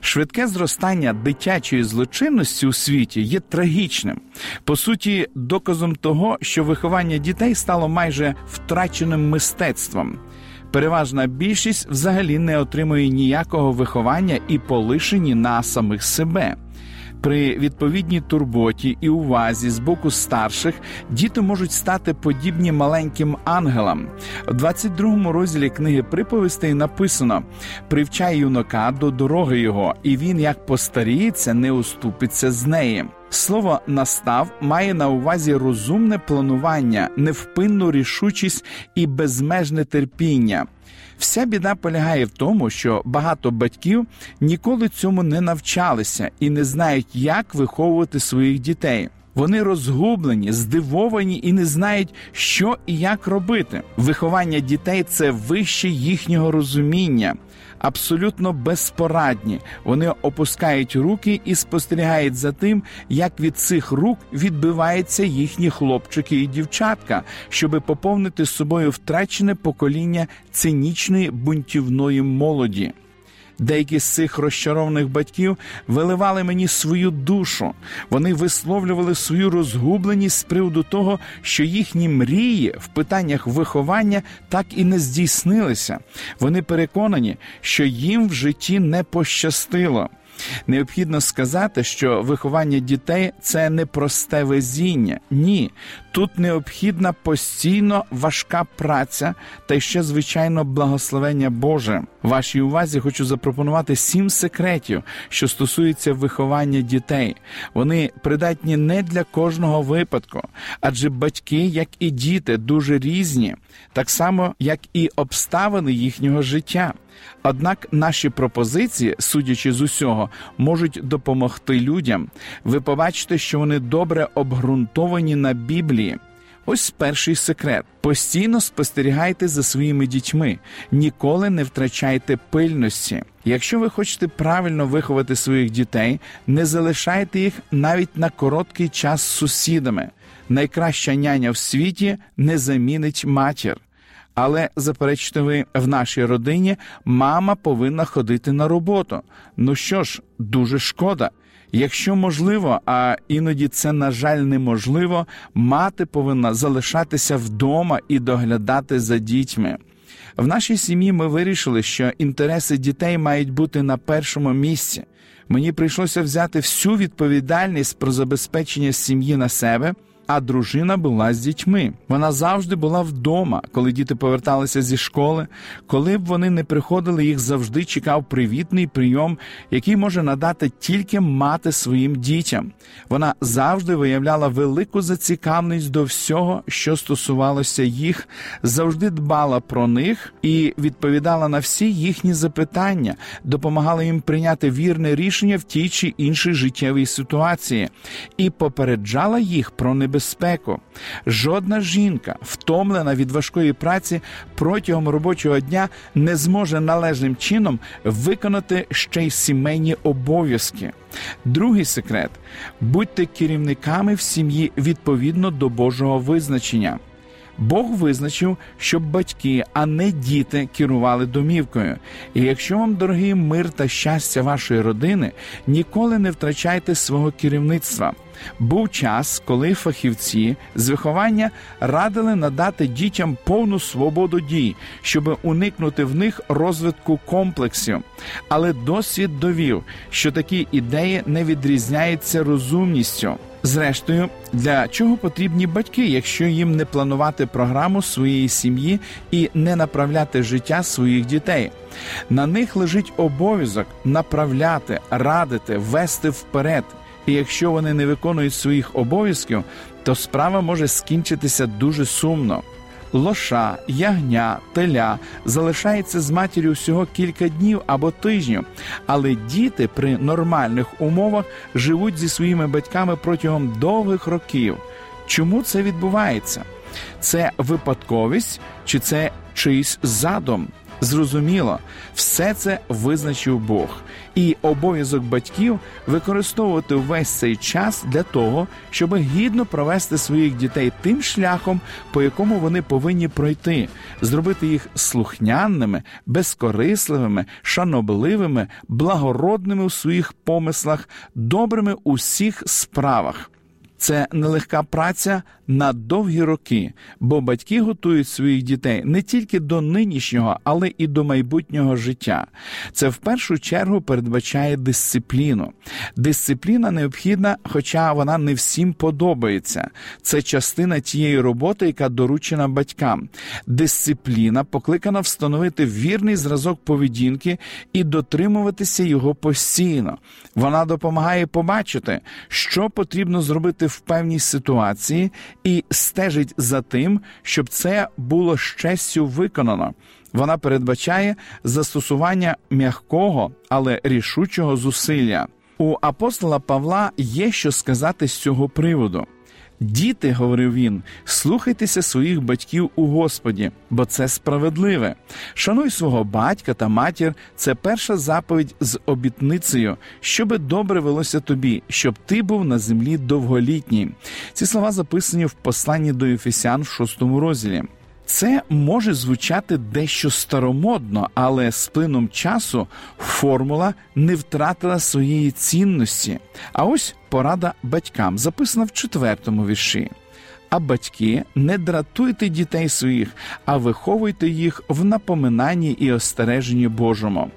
Швидке зростання дитячої злочинності у світі є трагічним, по суті, доказом того, що виховання дітей стало майже втраченим мистецтвом. Переважна більшість взагалі не отримує ніякого виховання і полишені на самих себе. При відповідній турботі і увазі з боку старших діти можуть стати подібні маленьким ангелам. У 22-му розділі книги приповістей написано: привчай юнака до дороги його, і він, як постаріється, не уступиться з неї. Слово настав має на увазі розумне планування, невпинну рішучість і безмежне терпіння. Вся біда полягає в тому, що багато батьків ніколи цьому не навчалися і не знають, як виховувати своїх дітей. Вони розгублені, здивовані і не знають, що і як робити. Виховання дітей це вище їхнього розуміння абсолютно безпорадні. Вони опускають руки і спостерігають за тим, як від цих рук відбиваються їхні хлопчики і дівчатка, щоби поповнити собою втрачене покоління цинічної бунтівної молоді. Деякі з цих розчарованих батьків виливали мені свою душу. Вони висловлювали свою розгубленість з приводу того, що їхні мрії в питаннях виховання так і не здійснилися. Вони переконані, що їм в житті не пощастило. Необхідно сказати, що виховання дітей це не просте везіння. Ні, тут необхідна постійно важка праця та ще, звичайно, благословення Боже. Вашій увазі хочу запропонувати сім секретів, що стосуються виховання дітей. Вони придатні не для кожного випадку, адже батьки, як і діти, дуже різні, так само як і обставини їхнього життя. Однак наші пропозиції, судячи з усього, можуть допомогти людям. Ви побачите, що вони добре обґрунтовані на Біблії. Ось перший секрет: постійно спостерігайте за своїми дітьми, ніколи не втрачайте пильності. Якщо ви хочете правильно виховати своїх дітей, не залишайте їх навіть на короткий час з сусідами. Найкраща няня в світі не замінить матір. Але заперечте ви в нашій родині, мама повинна ходити на роботу. Ну що ж, дуже шкода. Якщо можливо, а іноді це, на жаль, неможливо, мати повинна залишатися вдома і доглядати за дітьми. В нашій сім'ї ми вирішили, що інтереси дітей мають бути на першому місці. Мені прийшлося взяти всю відповідальність про забезпечення сім'ї на себе а дружина була з дітьми. Вона завжди була вдома, коли діти поверталися зі школи. Коли б вони не приходили, їх завжди чекав привітний прийом, який може надати тільки мати своїм дітям. Вона завжди виявляла велику зацікавленість до всього, що стосувалося їх, завжди дбала про них і відповідала на всі їхні запитання, допомагала їм прийняти вірне рішення в тій чи іншій життєвій ситуації і попереджала їх про небезпеку безпеку. Жодна жінка, втомлена від важкої праці протягом робочого дня, не зможе належним чином виконати ще й сімейні обов'язки. Другий секрет: будьте керівниками в сім'ї відповідно до Божого визначення. Бог визначив, щоб батьки, а не діти керували домівкою. І якщо вам дорогий мир та щастя вашої родини, ніколи не втрачайте свого керівництва. Був час, коли фахівці з виховання радили надати дітям повну свободу дій, щоб уникнути в них розвитку комплексів. Але досвід довів, що такі ідеї не відрізняються розумністю. Зрештою, для чого потрібні батьки, якщо їм не планувати програму своєї сім'ї і не направляти життя своїх дітей? На них лежить обов'язок направляти, радити, вести вперед. І якщо вони не виконують своїх обов'язків, то справа може скінчитися дуже сумно лоша, ягня, теля залишається з матір'ю всього кілька днів або тижнів, але діти при нормальних умовах живуть зі своїми батьками протягом довгих років. Чому це відбувається? Це випадковість чи це чийсь задум? Зрозуміло, все це визначив Бог, і обов'язок батьків використовувати весь цей час для того, щоб гідно провести своїх дітей тим шляхом, по якому вони повинні пройти, зробити їх слухняними, безкорисливими, шанобливими, благородними у своїх помислах, добрими у всіх справах. Це нелегка праця на довгі роки, бо батьки готують своїх дітей не тільки до нинішнього, але і до майбутнього життя. Це в першу чергу передбачає дисципліну. Дисципліна необхідна, хоча вона не всім подобається. Це частина тієї роботи, яка доручена батькам. Дисципліна покликана встановити вірний зразок поведінки і дотримуватися його постійно. Вона допомагає побачити, що потрібно зробити в певній ситуації і стежить за тим, щоб це було з честю виконано. Вона передбачає застосування м'якого, але рішучого зусилля. У апостола Павла є що сказати з цього приводу. Діти, говорив він, слухайтеся своїх батьків у Господі, бо це справедливе. Шануй свого батька та матір це перша заповідь з обітницею, щоби добре велося тобі, щоб ти був на землі довголітній. Ці слова записані в посланні до Ефесян в шостому розділі. Це може звучати дещо старомодно, але з плином часу формула не втратила своєї цінності. А ось порада батькам записана в четвертому вірші. А батьки не дратуйте дітей своїх, а виховуйте їх в напоминанні і остереженні Божому.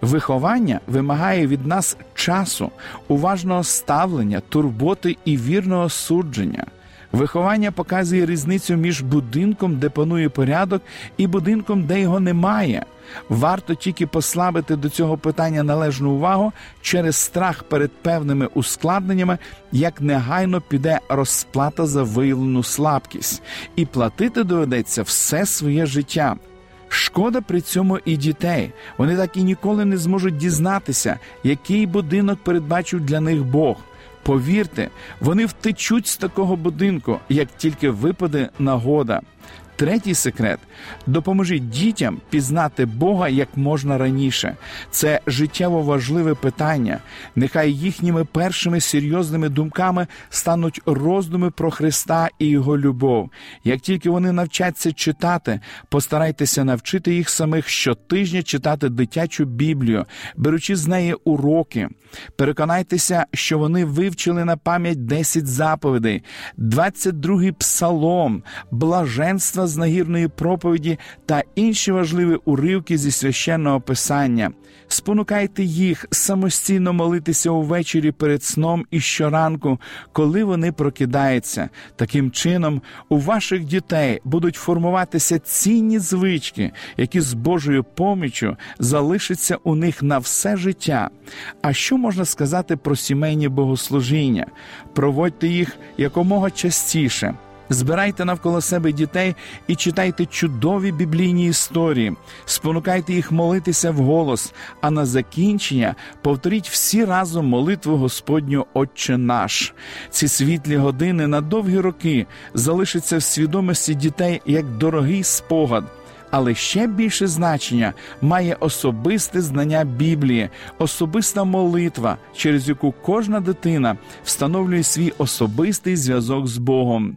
Виховання вимагає від нас часу, уважного ставлення, турботи і вірного судження. Виховання показує різницю між будинком, де панує порядок, і будинком, де його немає. Варто тільки послабити до цього питання належну увагу через страх перед певними ускладненнями, як негайно піде розплата за виявлену слабкість, і платити доведеться все своє життя. Шкода при цьому і дітей. Вони так і ніколи не зможуть дізнатися, який будинок передбачив для них Бог. Повірте, вони втечуть з такого будинку, як тільки випаде нагода. Третій секрет допоможіть дітям пізнати Бога як можна раніше. Це життєво важливе питання. Нехай їхніми першими серйозними думками стануть роздуми про Христа і Його любов. Як тільки вони навчаться читати, постарайтеся навчити їх самих щотижня читати дитячу Біблію, беручи з неї уроки. Переконайтеся, що вони вивчили на пам'ять 10 заповідей, 22-й псалом, блаженства з нагірної проповіді та інші важливі уривки зі священного писання. Спонукайте їх самостійно молитися увечері перед сном і щоранку, коли вони прокидаються. Таким чином, у ваших дітей будуть формуватися цінні звички, які з Божою поміччю залишаться у них на все життя. А що можна сказати про сімейні богослужіння? Проводьте їх якомога частіше. Збирайте навколо себе дітей і читайте чудові біблійні історії, спонукайте їх молитися вголос, а на закінчення повторіть всі разом молитву Господню Отче наш. Ці світлі години на довгі роки залишаться в свідомості дітей як дорогий спогад. Але ще більше значення має особисте знання Біблії, особиста молитва, через яку кожна дитина встановлює свій особистий зв'язок з Богом.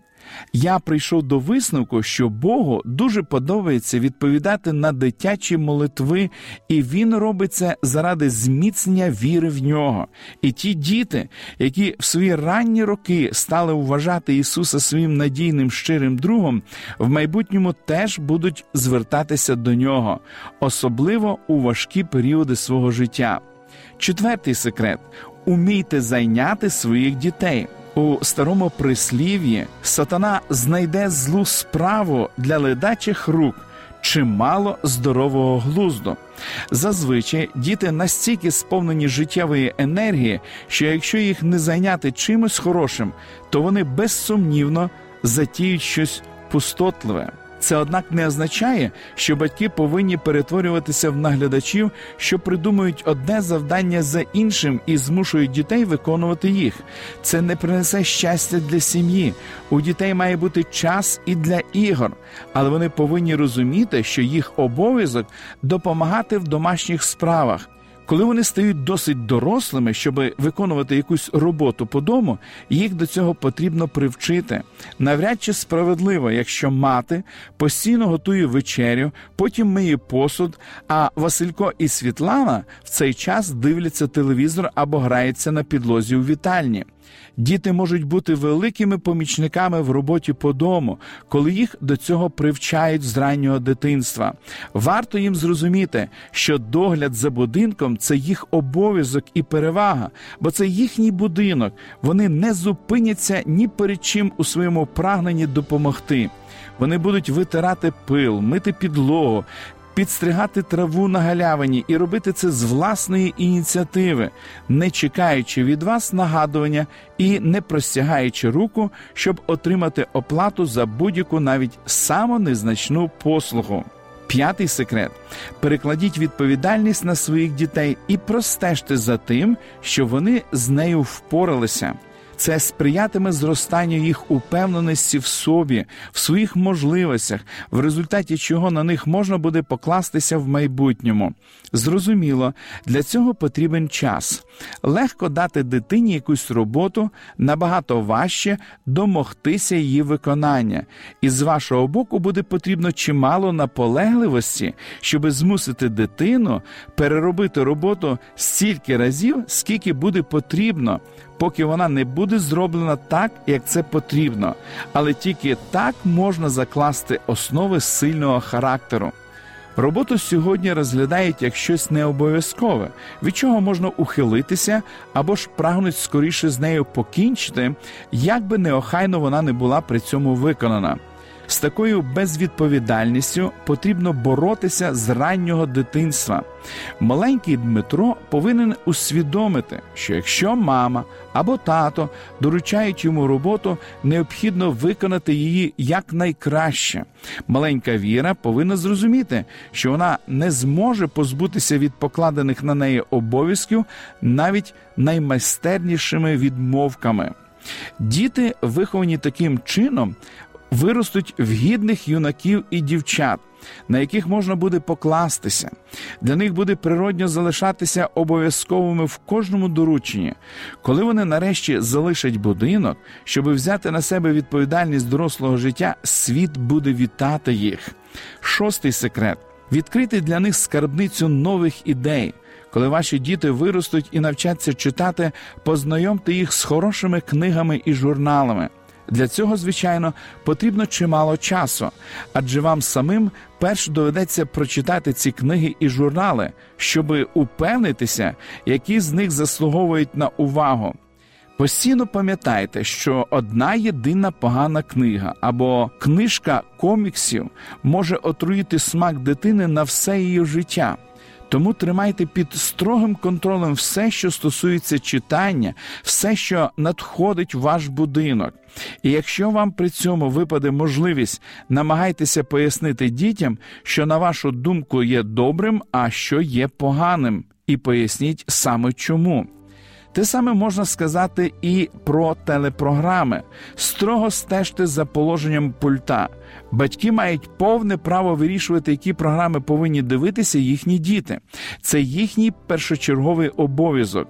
Я прийшов до висновку, що Богу дуже подобається відповідати на дитячі молитви, і Він робить це заради зміцнення віри в нього. І ті діти, які в свої ранні роки стали вважати Ісуса своїм надійним щирим другом, в майбутньому теж будуть звертатися до нього, особливо у важкі періоди свого життя. Четвертий секрет умійте зайняти своїх дітей. У старому прислів'ї сатана знайде злу справу для ледачих рук чимало здорового глузду. Зазвичай діти настільки сповнені життєвої енергії, що якщо їх не зайняти чимось хорошим, то вони безсумнівно затіють щось пустотливе. Це, однак, не означає, що батьки повинні перетворюватися в наглядачів, що придумують одне завдання за іншим і змушують дітей виконувати їх. Це не принесе щастя для сім'ї. У дітей має бути час і для ігор, але вони повинні розуміти, що їх обов'язок допомагати в домашніх справах. Коли вони стають досить дорослими, щоб виконувати якусь роботу по дому, їх до цього потрібно привчити. Навряд чи справедливо, якщо мати постійно готує вечерю, потім миє посуд, а Василько і Світлана в цей час дивляться телевізор або граються на підлозі у вітальні. Діти можуть бути великими помічниками в роботі по дому, коли їх до цього привчають з раннього дитинства. Варто їм зрозуміти, що догляд за будинком це їх обов'язок і перевага, бо це їхній будинок. Вони не зупиняться ні перед чим у своєму прагненні допомогти. Вони будуть витирати пил, мити підлогу, підстригати траву на галявині і робити це з власної ініціативи, не чекаючи від вас нагадування і не простягаючи руку, щоб отримати оплату за будь-яку навіть самонезначну послугу. П'ятий секрет: перекладіть відповідальність на своїх дітей і простежте за тим, що вони з нею впоралися. Це сприятиме зростанню їх упевненості в собі, в своїх можливостях, в результаті чого на них можна буде покластися в майбутньому. Зрозуміло, для цього потрібен час. Легко дати дитині якусь роботу, набагато важче домогтися її виконання, і з вашого боку буде потрібно чимало наполегливості, щоб змусити дитину переробити роботу стільки разів, скільки буде потрібно поки вона не буде зроблена так, як це потрібно, але тільки так можна закласти основи сильного характеру. Роботу сьогодні розглядають як щось необов'язкове, від чого можна ухилитися або ж прагнуть скоріше з нею покінчити, як би неохайно вона не була при цьому виконана. З такою безвідповідальністю потрібно боротися з раннього дитинства. Маленький Дмитро повинен усвідомити, що якщо мама або тато доручають йому роботу, необхідно виконати її якнайкраще. Маленька Віра повинна зрозуміти, що вона не зможе позбутися від покладених на неї обов'язків навіть наймайстернішими відмовками. Діти, виховані таким чином, виростуть в гідних юнаків і дівчат, на яких можна буде покластися. Для них буде природньо залишатися обов'язковими в кожному дорученні. Коли вони нарешті залишать будинок, щоб взяти на себе відповідальність дорослого життя, світ буде вітати їх. Шостий секрет відкрити для них скарбницю нових ідей. Коли ваші діти виростуть і навчаться читати, познайомте їх з хорошими книгами і журналами. Для цього, звичайно, потрібно чимало часу, адже вам самим перш доведеться прочитати ці книги і журнали, щоби упевнитися, які з них заслуговують на увагу. Постійно пам'ятайте, що одна єдина погана книга або книжка коміксів може отруїти смак дитини на все її життя. Тому тримайте під строгим контролем все, що стосується читання, все, що надходить в ваш будинок. І якщо вам при цьому випаде можливість, намагайтеся пояснити дітям, що на вашу думку є добрим, а що є поганим, і поясніть саме чому. Те саме можна сказати і про телепрограми. Строго стежте за положенням пульта. Батьки мають повне право вирішувати, які програми повинні дивитися їхні діти. Це їхній першочерговий обов'язок.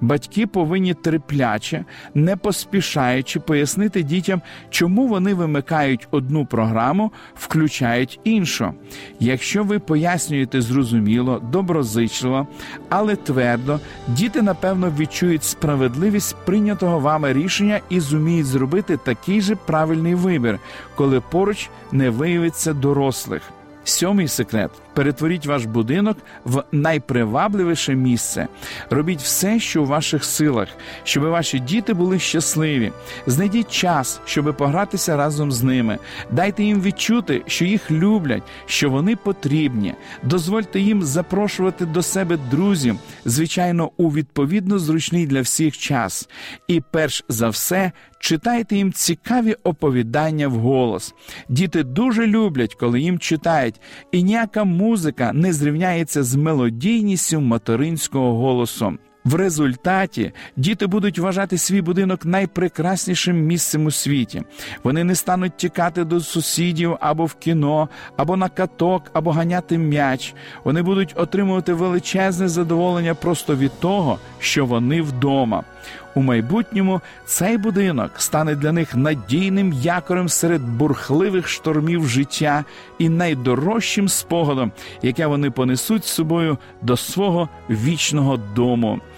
Батьки повинні терпляче, не поспішаючи пояснити дітям, чому вони вимикають одну програму, включають іншу. Якщо ви пояснюєте зрозуміло, доброзичливо, але твердо, діти напевно відчують справедливість прийнятого вами рішення і зуміють зробити такий же правильний вибір, коли поруч не виявиться дорослих. Сьомий секрет: перетворіть ваш будинок в найпривабливіше місце. Робіть все, що у ваших силах, щоб ваші діти були щасливі. Знайдіть час, щоб погратися разом з ними. Дайте їм відчути, що їх люблять, що вони потрібні. Дозвольте їм запрошувати до себе друзів, звичайно, у відповідно зручний для всіх час. І перш за все, читайте їм цікаві оповідання вголос. Діти дуже люблять, коли їм читають, і ніяка музика не зрівняється з мелодійністю материнського голосу. В результаті діти будуть вважати свій будинок найпрекраснішим місцем у світі. Вони не стануть тікати до сусідів або в кіно, або на каток, або ганяти м'яч. Вони будуть отримувати величезне задоволення просто від того, що вони вдома. У майбутньому цей будинок стане для них надійним якорем серед бурхливих штормів життя і найдорожчим спогадом, яке вони понесуть з собою до свого вічного дому.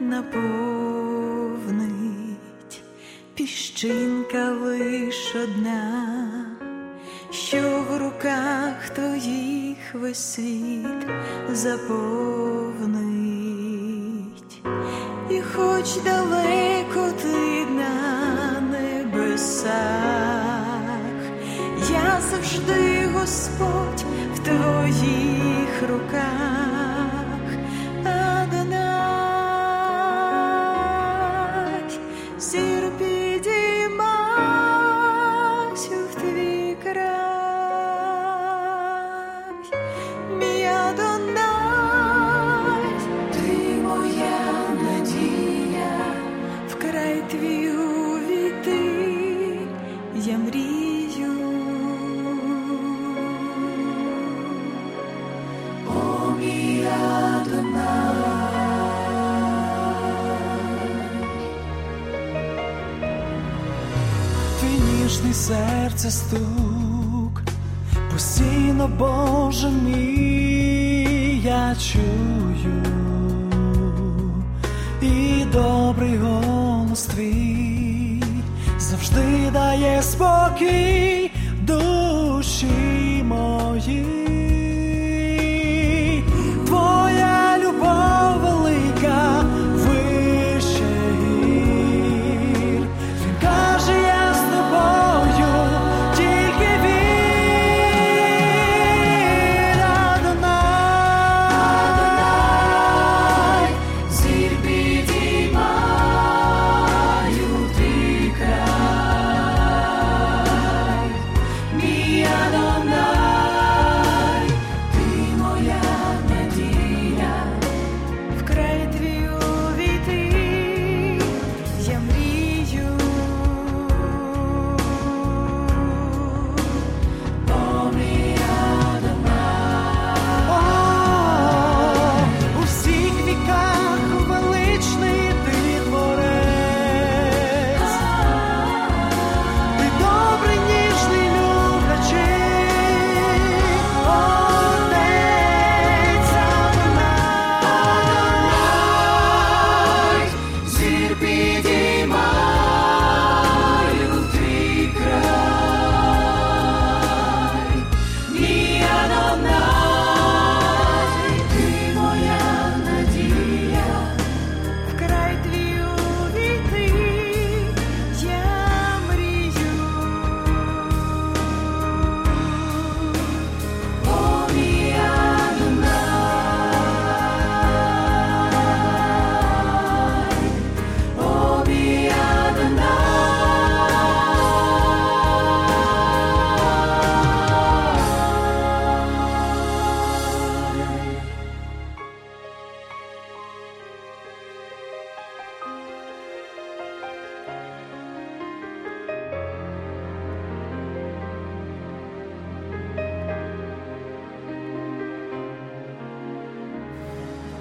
Наповнить, піщинка лиш одна, що в руках твоїх весь світ заповнить, і хоч далеко ти на небесах. Я завжди Господь в твоїх руках, серце стук, постійно, Боже мій, я чую, і добрий голос твій завжди дає спокій душі моїй.